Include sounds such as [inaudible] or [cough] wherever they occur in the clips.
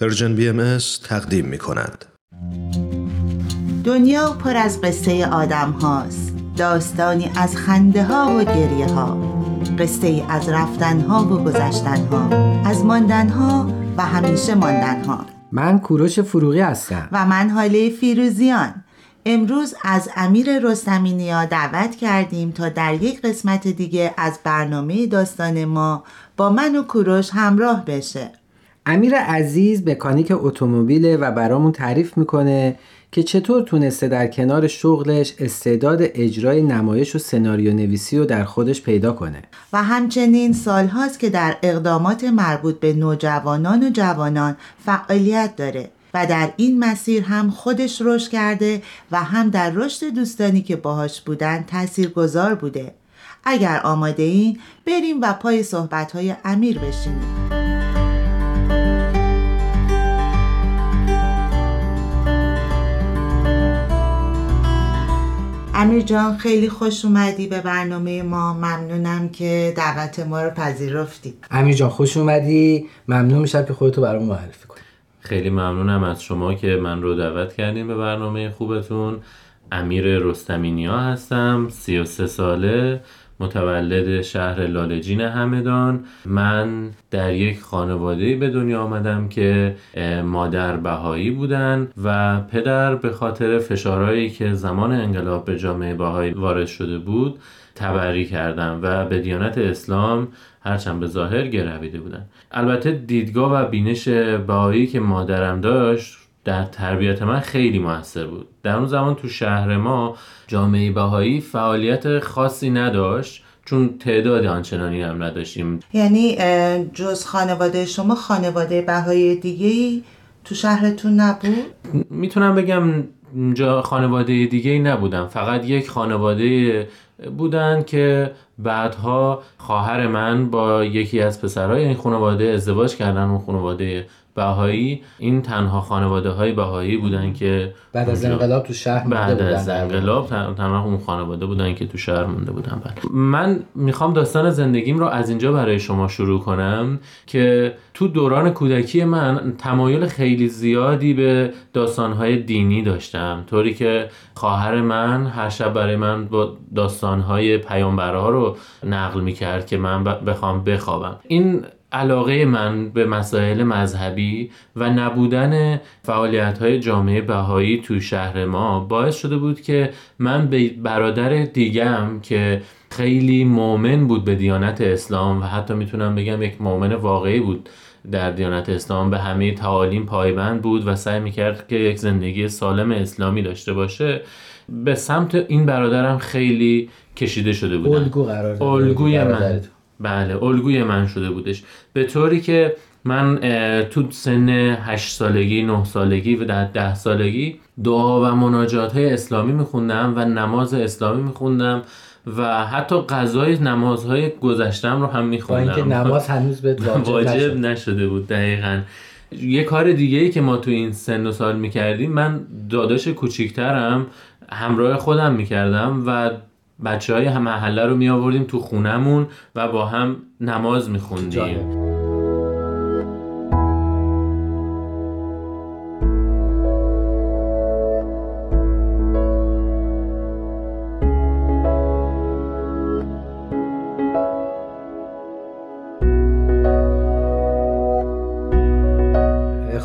Persian BMS تقدیم می کند. دنیا پر از قصه آدم هاست. داستانی از خنده ها و گریه ها. قصه از رفتن ها و گذشتن ها. از ماندن ها و همیشه ماندن ها. من کوروش فروغی هستم. و من هاله فیروزیان. امروز از امیر رستمینیا دعوت کردیم تا در یک قسمت دیگه از برنامه داستان ما با من و کوروش همراه بشه. امیر عزیز مکانیک اتومبیل و برامون تعریف می‌کنه که چطور تونسته در کنار شغلش استعداد اجرای نمایش و سناریو نویسی رو در خودش پیدا کنه. و همچنین سالهاست که در اقدامات مربوط به نوجوانان و جوانان فعالیت داره و در این مسیر هم خودش رشد کرده و هم در رشد دوستانی که باهاش بودن تأثیر گذار بوده. اگر آماده این بریم و پای صحبت های امیر بشینیم. امیر جان خیلی خوش اومدی به برنامه ما. ممنونم که دعوت ما رو پذیرفتی. امیر جان خوش اومدی. ممنون میشم که خودتو برام معرفی کنی. خیلی ممنونم از شما که من رو دعوت کردیم به برنامه خوبتون. امیر رستمینیا هستم 33 ساله. متولد شهر لالجین همدان. من در یک خانواده به دنیا آمدم که مادر بهایی بودن و پدر به خاطر فشارهایی که زمان انقلاب به جامعه بهایی وارد شده بود تبری کردن و به دیانت اسلام هرچند به ظاهر گرویده بودن. البته دیدگاه و بینش بهایی که مادرم داشت در تربیت من خیلی موثر بود. در اون زمان تو شهر ما جامعه بهایی فعالیت خاصی نداشت چون تعداد آنچنانی هم نداشتیم. یعنی جز خانواده شما خانواده بهایی دیگه تو شهرتون نبود؟ می‌تونم بگم جا خانواده دیگه ای نبودم. فقط یک خانواده بودن که بعدها خواهر من با یکی از پسرهای این خانواده ازدواج کردن اون خانواده بهایی این تنها خانواده های بهایی بودن که بعد از انقلاب تو شهر بعد از انقلاب تنها اون خانواده بودن که تو شهر مونده بودن. بله. من می‌خوام داستان زندگیم رو از اینجا برای شما شروع کنم که تو دوران کودکی من تمایل خیلی زیادی به داستانهای دینی داشتم. طوری که خواهر من هر شب برای من با داستانهای پیامبرها رو نقل می‌کرد که من بخوام بخوابم. این علاقه من به مسائل مذهبی و نبودن فعالیت های جامعه بهایی تو شهر ما باعث شده بود که من به برادر دیگم که خیلی مؤمن بود به دیانت اسلام و حتی می‌تونم بگم یک مؤمن واقعی بود در دیانت اسلام به همه تعالیم پایبند بود و سعی می‌کرد که یک زندگی سالم اسلامی داشته باشه به سمت این برادرم خیلی کشیده شده بودم. الگو قرار الگوی من. بله الگوی من شده بودش. به طوری که من تو سن 8 سالگی 9 سالگی و در 10 سالگی دعا و مناجات های اسلامی میخوندم و نماز اسلامی میخوندم و حتی غذای نمازهای گذشتم رو هم میخوندم. با اینکه نماز هنوز به [laughs] واجب, واجب نشده. بود دقیقا. یه کار دیگه ای که ما تو این سن و سال می‌کردیم من داداش کوچیکترم همراه خودم می‌کردم و بچه های محله رو می آوردیم تو خونمون و با هم نماز می خوندیم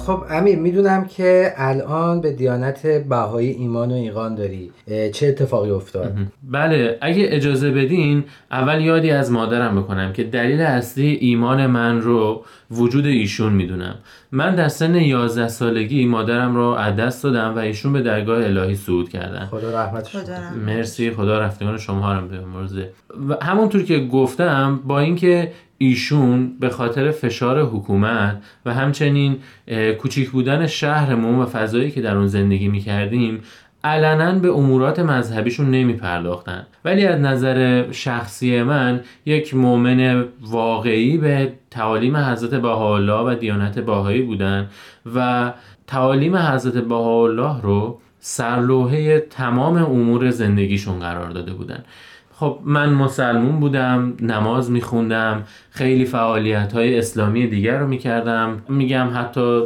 خب امیر می‌دونم که الان به دیانت بهایی ایمان و ایقان داری. چه اتفاقی افتاد؟ بله اگه اجازه بدین اول یادی از مادرم بکنم که دلیل اصلی ایمان من رو وجود ایشون می‌دونم. من در سن 11 سالگی مادرم رو از دست دادم و ایشون به درگاه الهی صعود کردن. خدا رحمتش مرسی خدا رفتگان شما رو به مرزه و همونطور که گفتم با اینکه ایشون به خاطر فشار حکومت و همچنین کوچیک بودن شهرمون و فضایی که در اون زندگی می‌کردیم علنا به امورات مذهبیشون نمی پرداختن ولی از نظر شخصی من یک مؤمن واقعی به تعالیم حضرت بهاءالله و دیانت باهایی بودن و تعالیم حضرت بهاءالله رو سرلوحه تمام امور زندگیشون قرار داده بودن. خب من مسلمون بودم نماز میخوندم خیلی فعالیت های اسلامی دیگر رو می‌کردم. میگم حتی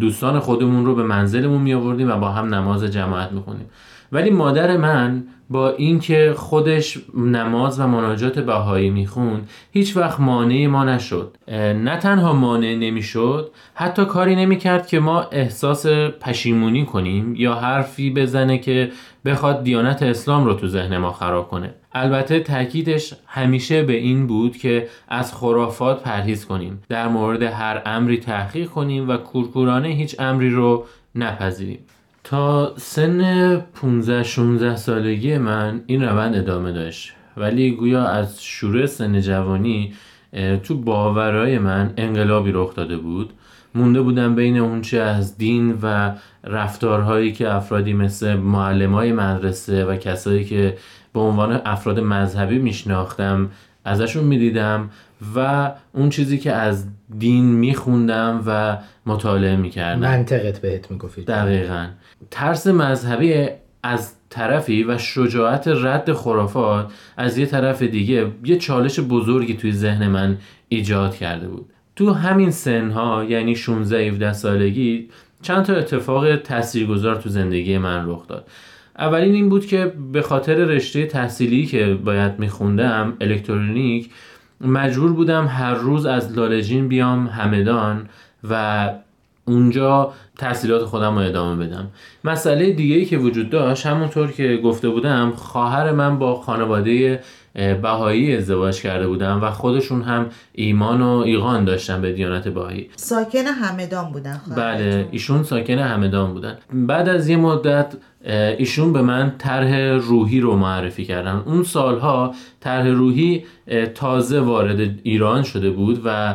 دوستان خودمون رو به منزلمون میآوردیم و با هم نماز جماعت می‌خونیم ولی مادر من با اینکه خودش نماز و مناجات بهایی میخون هیچ وقت مانع ما نشد. نه تنها مانع نمی‌شد حتی کاری نمی‌کرد که ما احساس پشیمونی کنیم یا حرفی بزنه که بخواد دیانت اسلام رو تو ذهن ما خراب کنه. البته تاکیدش همیشه به این بود که از خرافات پرهیز کنیم در مورد هر امری تحقیق کنیم و کورکورانه هیچ امری رو نپذیریم. تا سن 15 16 سالگی من این روند ادامه داشت ولی گویا از شروع سن جوانی تو باورهای من انقلابی رخ داده بود. مونده بودم بین اونچه از دین و رفتارهایی که افرادی مثل معلم های مدرسه و کسایی که به عنوان افراد مذهبی میشناختم ازشون می‌دیدم و اون چیزی که از دین میخوندم و مطالعه می‌کردم. منطقت بهت می‌گفتی دقیقا. ترس مذهبی از طرفی و شجاعت رد خرافات از یه طرف دیگه یه چالش بزرگی توی ذهن من ایجاد کرده بود. تو همین سنها یعنی 16 17 سالگی چند تا اتفاق تاثیرگذار تو زندگی من رخ داد. اولین این بود که به خاطر رشته تحصیلی که باید میخوندم الکترونیک مجبور بودم هر روز از لالجین بیام همدان و اونجا تحصیلات خودم رو ادامه بدم. مسئله دیگه ای که وجود داشت همونطور که گفته بودم خواهر من با خانواده بهایی ازدواج کرده بودن و خودشون هم ایمان و ایقان داشتن به دیانت بهایی. ساکن همدان بودن بله ایشون ساکن همدان بودن. بعد از یه مدت ایشون به من طرح روحی رو معرفی کردن. اون سالها طرح روحی تازه وارد ایران شده بود و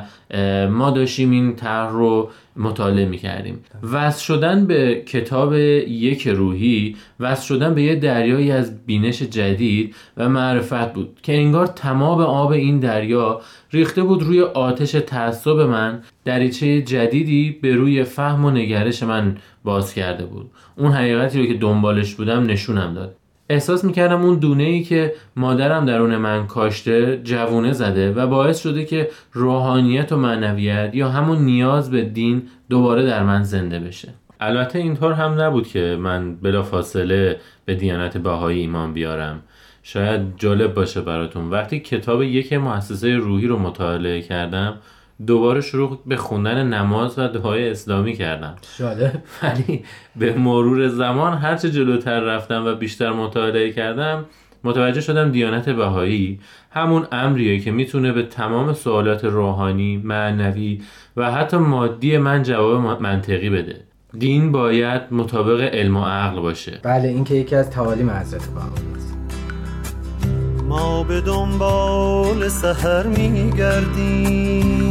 ما داشتیم این طرح رو مطالعه می کردیم شدن به کتاب یک روحی وصل شدن به یه دریایی از بینش جدید و معرفت بود که انگار تمام آب این دریا ریخته بود روی آتش تعصب من. دریچه جدیدی به روی فهم و نگرش من باز کرده بود. اون حقیقتی رو که دنبالش بودم نشونم داد. احساس می‌کردم اون دونه ای که مادرم درون من کاشته جوونه زده و باعث شده که روحانیت و معنویت یا همون نیاز به دین دوباره در من زنده بشه. البته اینطور هم نبود که من بلافاصله به دیانت بهایی ایمان بیارم. شاید جالب باشه براتون. وقتی کتاب یک مؤسسه روحی رو مطالعه کردم دوباره شروع به خوندن نماز و دعای اسلامی کردم جالب ولی به مرور زمان هرچه جلوتر رفتم و بیشتر مطالعه کردم متوجه شدم دیانت بهایی همون امریه که می‌تونه به تمام سوالات روحانی، معنوی و حتی مادی من جواب منطقی بده. دین باید مطابق علم و عقل باشه. بله این که یکی از تعالیم حضرت بهایی است. ما به دنبال سحر میگردیم.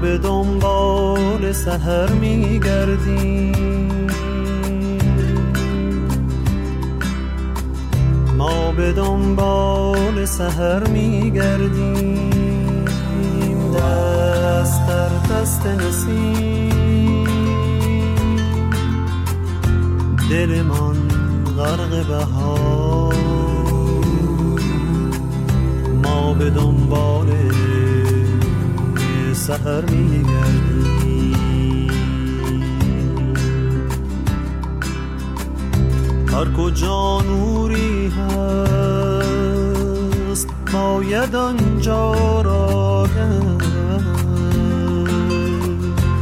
به دنبال سهر میگردیم. ما به دنبال سهر میگردیم. دست در دست نسیم. دل من غرق بهار. ما به دنبال سهر میگردیم هر کجا نوری هست باید آنجا را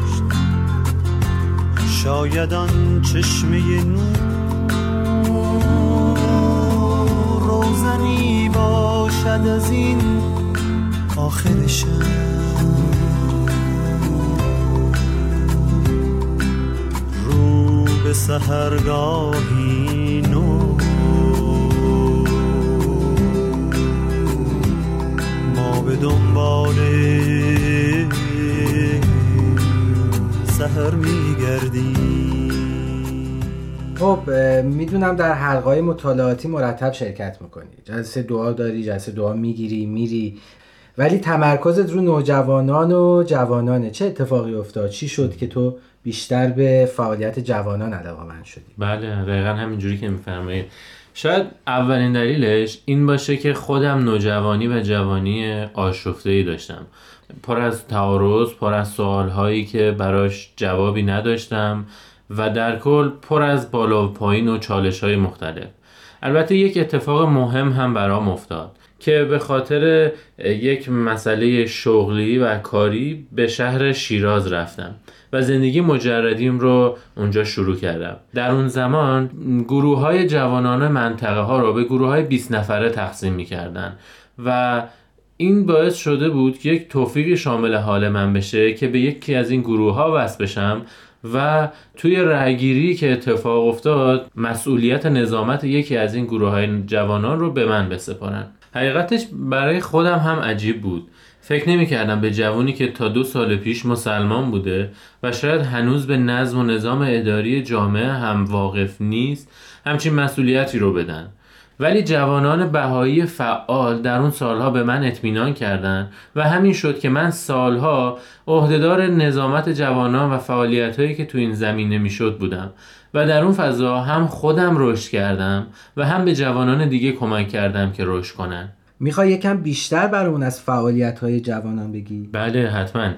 گشت شاید آن چشمه نور روزنی باشد از این آخر سهرگاهی نو ما به دنبال سهر میگردیم. خب می‌دونم در حلقه مطالعاتی مرتب شرکت می‌کنی. جلسه دعا داری جلسه دعا می‌گیری میری. ولی تمرکزت رو نوجوانان و جوانانه. چه اتفاقی افتاد؟ چی شد که تو بیشتر به فعالیت جوانان علاقه شدی بله دقیقا همینجوری که میفرمایید. شاید اولین دلیلش این باشه که خودم نوجوانی و جوانی آشفته ای داشتم. پر از تعارض پر از سوال هایی که براش جوابی نداشتم و در کل پر از بالا و پایین و چالش های مختلف. البته یک اتفاق مهم هم برام افتاد. که به خاطر یک مسئله شغلی و کاری به شهر شیراز رفتم و زندگی مجردیم رو اونجا شروع کردم. در اون زمان گروه های جوانان منطقه ها رو به گروه های 20 نفره تقسیم می کردن و این باعث شده بود که یک توفیقی شامل حال من بشه که به یکی از این گروه ها وصل بشم و توی رأیگیری که اتفاق افتاد مسئولیت نظامت یکی از این گروه های جوانان رو به من بسپارن. حقیقتش برای خودم هم عجیب بود. فکر نمی کردم به جوانی که تا دو سال پیش مسلمان بوده و شاید هنوز به نظم و نظام اداری جامعه هم واقف نیست همچین مسئولیتی رو بدن. ولی جوانان بهایی فعال در اون سالها به من اطمینان کردند و همین شد که من سالها عهدهدار نظامت جوانان و فعالیتهایی که تو این زمینه می‌شد بودم. و در اون فضا هم خودم رشد کردم و هم به جوانان دیگه کمک کردم که رشد کنن. می‌خوای یکم بیشتر برامون از فعالیت های جوانان بگی؟ بله حتما.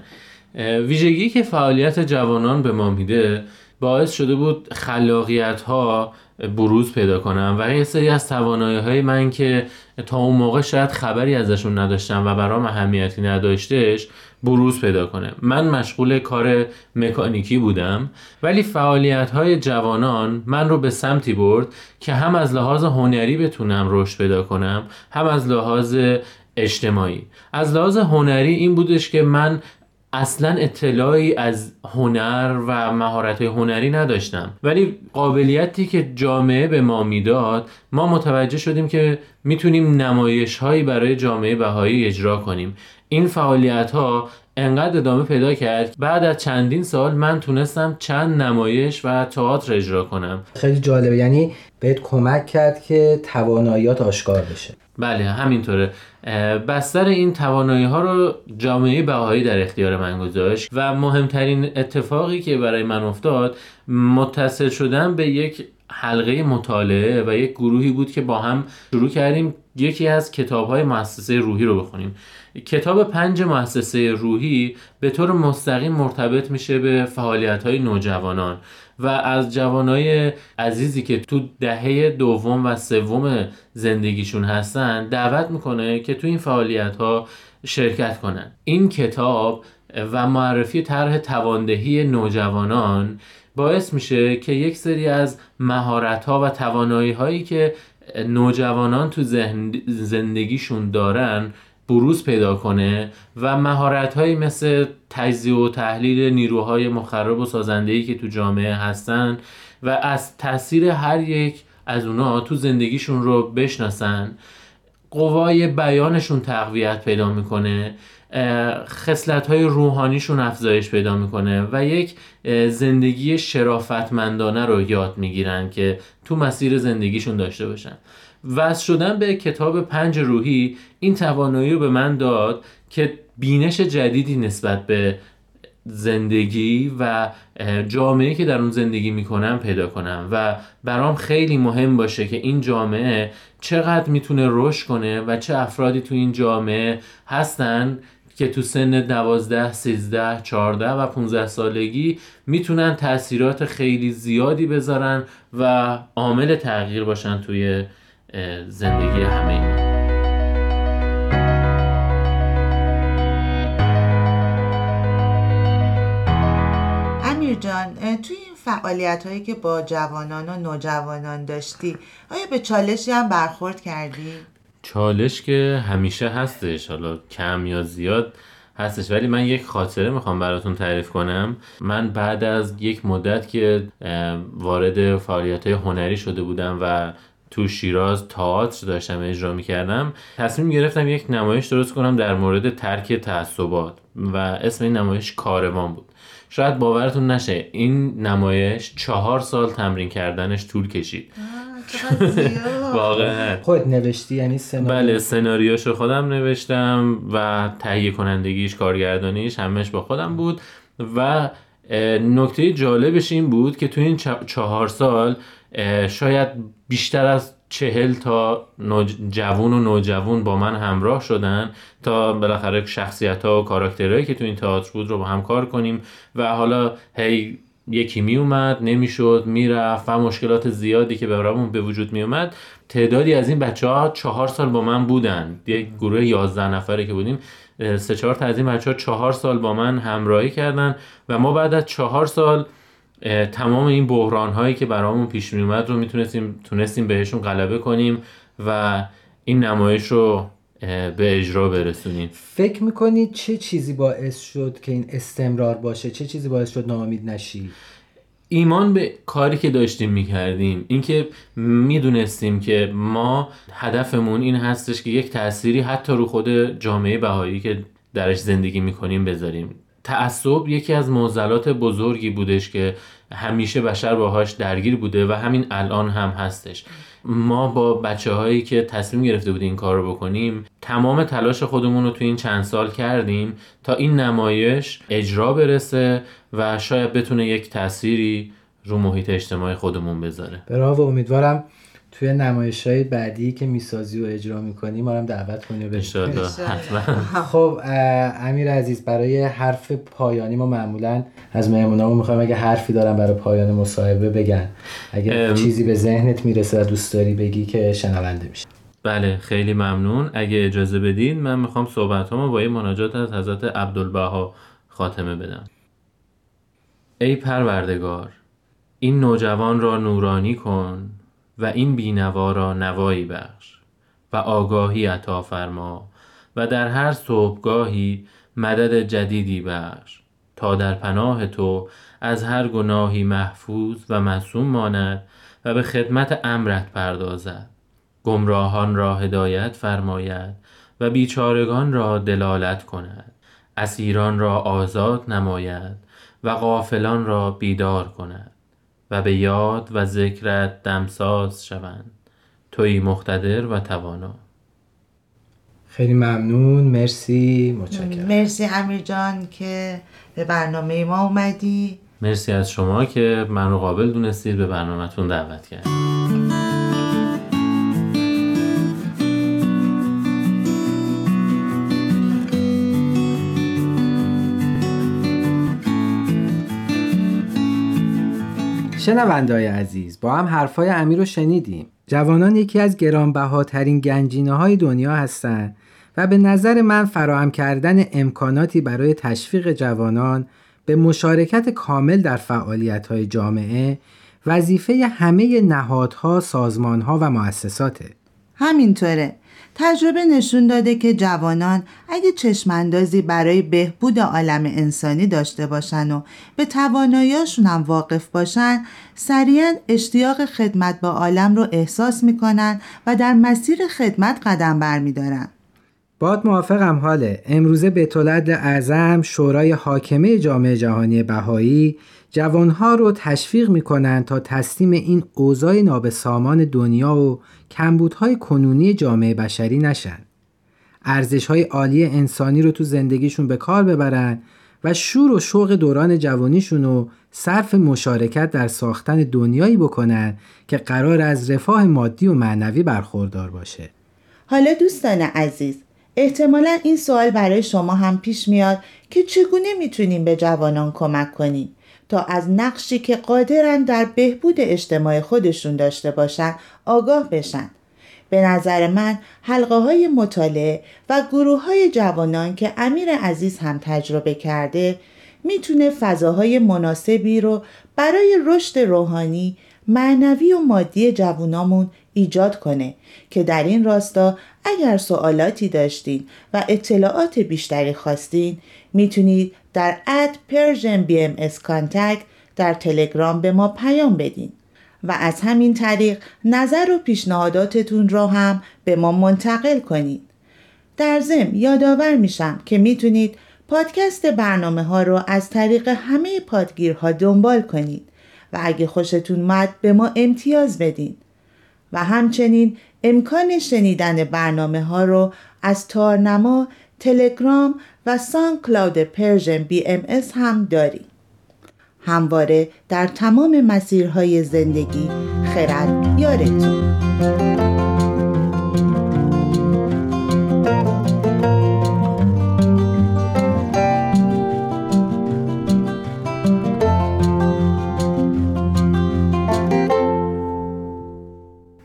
ویژگی که فعالیت جوانان به ما میده باعث شده بود خلاقیت ها بروز پیدا کنم و یه سری از توانایی های من که تا اون موقع شاید خبری ازشون نداشتم و برام اهمیتی نداشتش بروز پیدا کنه. من مشغول کار مکانیکی بودم ولی فعالیت های جوانان من رو به سمتی برد که هم از لحاظ هنری بتونم رشد پیدا کنم هم از لحاظ اجتماعی. از لحاظ هنری این بودش که من اصلا اطلاعی از هنر و مهارت هنری نداشتم. ولی قابلیتی که جامعه به ما می‌داد ما متوجه شدیم که می‌تونیم نمایش هایی برای جامعه بهایی اجرا کنیم. این فعالیت ها انقدر ادامه پیدا کرد بعد از چندین سال من تونستم چند نمایش و تئاتر اجرا کنم. خیلی جالبه. یعنی بهت کمک کرد که تواناییات آشکار بشه. بله همینطوره. بستر این توانایی ها رو جامعه بهایی در اختیار من گذاشت و مهمترین اتفاقی که برای من افتاد متصل شدن به یک حلقه مطالعه و یک گروهی بود که با هم شروع کردیم. یکی از کتاب های مؤسسه روحی رو بخونیم. کتاب پنج مؤسسه روحی به طور مستقیم مرتبط میشه به فعالیت های نوجوانان. و از جوانای عزیزی که تو دهه دوم و سوم زندگیشون هستن دعوت می‌کنه که تو این فعالیت ها شرکت کنن. این کتاب و معرفی طرح تواندهی نوجوانان باعث میشه که یک سری از مهارت ها و توانایی هایی که نوجوانان تو زندگیشون دارن بروز پیدا کنه و مهارت هایی مثل تجزیه و تحلیل نیروهای مخرب و سازندهی که تو جامعه هستن و از تاثیر هر یک از اونا تو زندگیشون رو بشناسن قوای بیانشون تقویت پیدا می‌کنه خصلت های روحانیشون افزایش پیدا می‌کنه و یک زندگی شرافتمندانه رو یاد می‌گیرن که تو مسیر زندگیشون داشته باشن. وصل شدن به کتاب پنج روحی این توانایی رو به من داد که بینش جدیدی نسبت به زندگی و جامعه که در اون زندگی می‌کنم پیدا کنم و برام خیلی مهم باشه که این جامعه چقدر می‌تونه رشد کنه و چه افرادی تو این جامعه هستن که تو سن 12, 13, 14 و 15 سالگی می‌تونن تاثیرات خیلی زیادی بذارن و عامل تغییر باشن توی زندگی همه ما امیر جان توی این فعالیت هایی که با جوانان و نوجوانان داشتی آیا به چالشی هم برخورد کردی؟ چالش که همیشه هستش حالا کم یا زیاد هستش ولی من یک خاطره می‌خوام براتون تعریف کنم من بعد از یک مدت که وارد فعالیت های هنری شده بودم و تو شیراز تئاتر داشتم اجرا می‌کردم. تصمیم گرفتم یک نمایش درست کنم در مورد ترک تعصبات و اسم این نمایش کاروان بود. شاید باورتون نشه این نمایش چهار سال تمرین کردنش طول کشید. [laughs] واقعا. خود نوشتی یعنی سناریو؟ بله سناریوشو خودم نوشتم و تهیه کنندگیش کارگردانیش همش با خودم بود و نکته جالبش این بود که تو این چه- چهار سال شاید بیشتر از چهل تا جوون و نوجوون با من همراه شدن تا بالاخره شخصیت ها و کاراکترهایی که تو این تئاتر بود رو با هم کار کنیم و حالا هی یکی می اومد نمی‌شد می‌رفت و مشکلات زیادی که برامون به وجود می اومد تعدادی از این بچه ها چهار سال با من بودن. یک گروه یازده نفره که بودیم سه چهار تا از این بچه ها چهار سال با من همراهی کردن و ما بعد از چهار سال تمام این بحران هایی که برامون پیش می اومد رو می‌تونستیم تونستیم بهشون غلبه کنیم و این نمایش رو به اجرا برسونیم. فکر می‌کنید چه چیزی باعث شد که این استمرار باشه؟ چه چیزی باعث شد ناامید نشی؟ ایمان به کاری که داشتیم می‌کردیم. اینکه می‌دونستیم که ما هدفمون این هستش که یک تأثیری حتی رو خود جامعه بهایی که درش زندگی می‌کنیم بذاریم. تعصب یکی از معضلات بزرگی بودش که همیشه بشر باهاش درگیر بوده و همین الان هم هستش. ما با بچه هایی که تصمیم گرفته بودیم این کار رو بکنیم تمام تلاش خودمون رو تو این چند سال کردیم تا این نمایش اجرا برسه و شاید بتونه یک تأثیری رو محیط اجتماعی خودمون بذاره. براو امیدوارم توی نمایش های بعدی که می‌سازی و اجرا می‌کنی ما هم دعوت کنی و خب امیر عزیز برای حرف پایانی ما معمولا از مهمونامون می‌خوایم اگه حرفی دارن برای پایان مصاحبه بگن. اگه ام. چیزی به ذهنت می‌رسه و دوست داری بگی که شنونده میشه بله خیلی ممنون. اگه اجازه بدین من می‌خوام صحبت با یه مناجات از حضرت عبدالبها خاتمه بدم. ای پروردگار این نوجوان را نورانی کن و این بینوا را نوایی بخش و آگاهی عطا فرما و در هر صبحگاهی مدد جدیدی بخش تا در پناه تو از هر گناهی محفوظ و معصوم ماند و به خدمت امرت پردازد. گمراهان را هدایت فرماید و بیچارگان را دلالت کند. اسیران را آزاد نماید و غافلان را بیدار کند. و به یاد و ذکرت دمساز شوند. توی مقتدر و توانا. خیلی ممنون. مرسی. متشکرم. مرسی امیر جان که به برنامه ما اومدی. مرسی از شما که من رو قابل دونستید به برنامهتون دعوت کردید. شنوندای عزیز با هم حرفای امیر رو شنیدیم. جوانان یکی از گرانبهاترین گنجینه های دنیا هستند و به نظر من فراهم کردن امکاناتی برای تشویق جوانان به مشارکت کامل در فعالیت های جامعه وظیفه همه نهادها، سازمانها و مؤسساته. همینطوره. تجربه نشون داده که جوانان اگه چشماندازی برای بهبود عالم انسانی داشته باشن و به تواناییاشون هم واقف باشن سریعا اشتیاق خدمت با عالم رو احساس می‌کنن و در مسیر خدمت قدم برمیدارن. باد موافقم حاله. امروزه به طولت اعظم شورای حاکمه جامعه جهانی بهایی جوانها رو تشویق می‌کنن تا تسلیم این اوضاع نابسامان دنیا و کمبودهای کنونی جامعه بشری نشن. ارزشهای عالی انسانی رو تو زندگیشون به کار ببرن و شور و شوق دوران جوانیشون رو صرف مشارکت در ساختن دنیایی بکنن که قرار از رفاه مادی و معنوی برخوردار باشه. حالا دوستان عزیز احتمالا این سوال برای شما هم پیش میاد که چگونه می‌تونیم به جوانان کمک کنیم تا از نقشی که قادرن در بهبود اجتماع خودشون داشته باشن آگاه بشن. به نظر من حلقه های مطالعه و گروه های جوانان که امیر عزیز هم تجربه کرده می‌تونه فضاهای مناسبی رو برای رشد روحانی، معنوی و مادی جوانامون ایجاد کنه که در این راستا اگر سوالاتی داشتین و اطلاعات بیشتری خواستین می‌تونید در at Persian BMS در تلگرام به ما پیام بدین و از همین طریق نظر و پیشنهاداتتون را هم به ما منتقل کنید. در ضمن یادآور میشم که می‌تونید پادکست برنامه ها رو از طریق همه پادگیرها دنبال کنید و اگه خوشتون اومد به ما امتیاز بدین و همچنین امکان شنیدن برنامه ها رو از تارنما، تلگرام و SoundCloud Persian BMS هم داریم. همواره در تمام مسیرهای زندگی خرد یارتون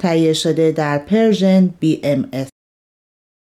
تهیه شده در پرژن BMS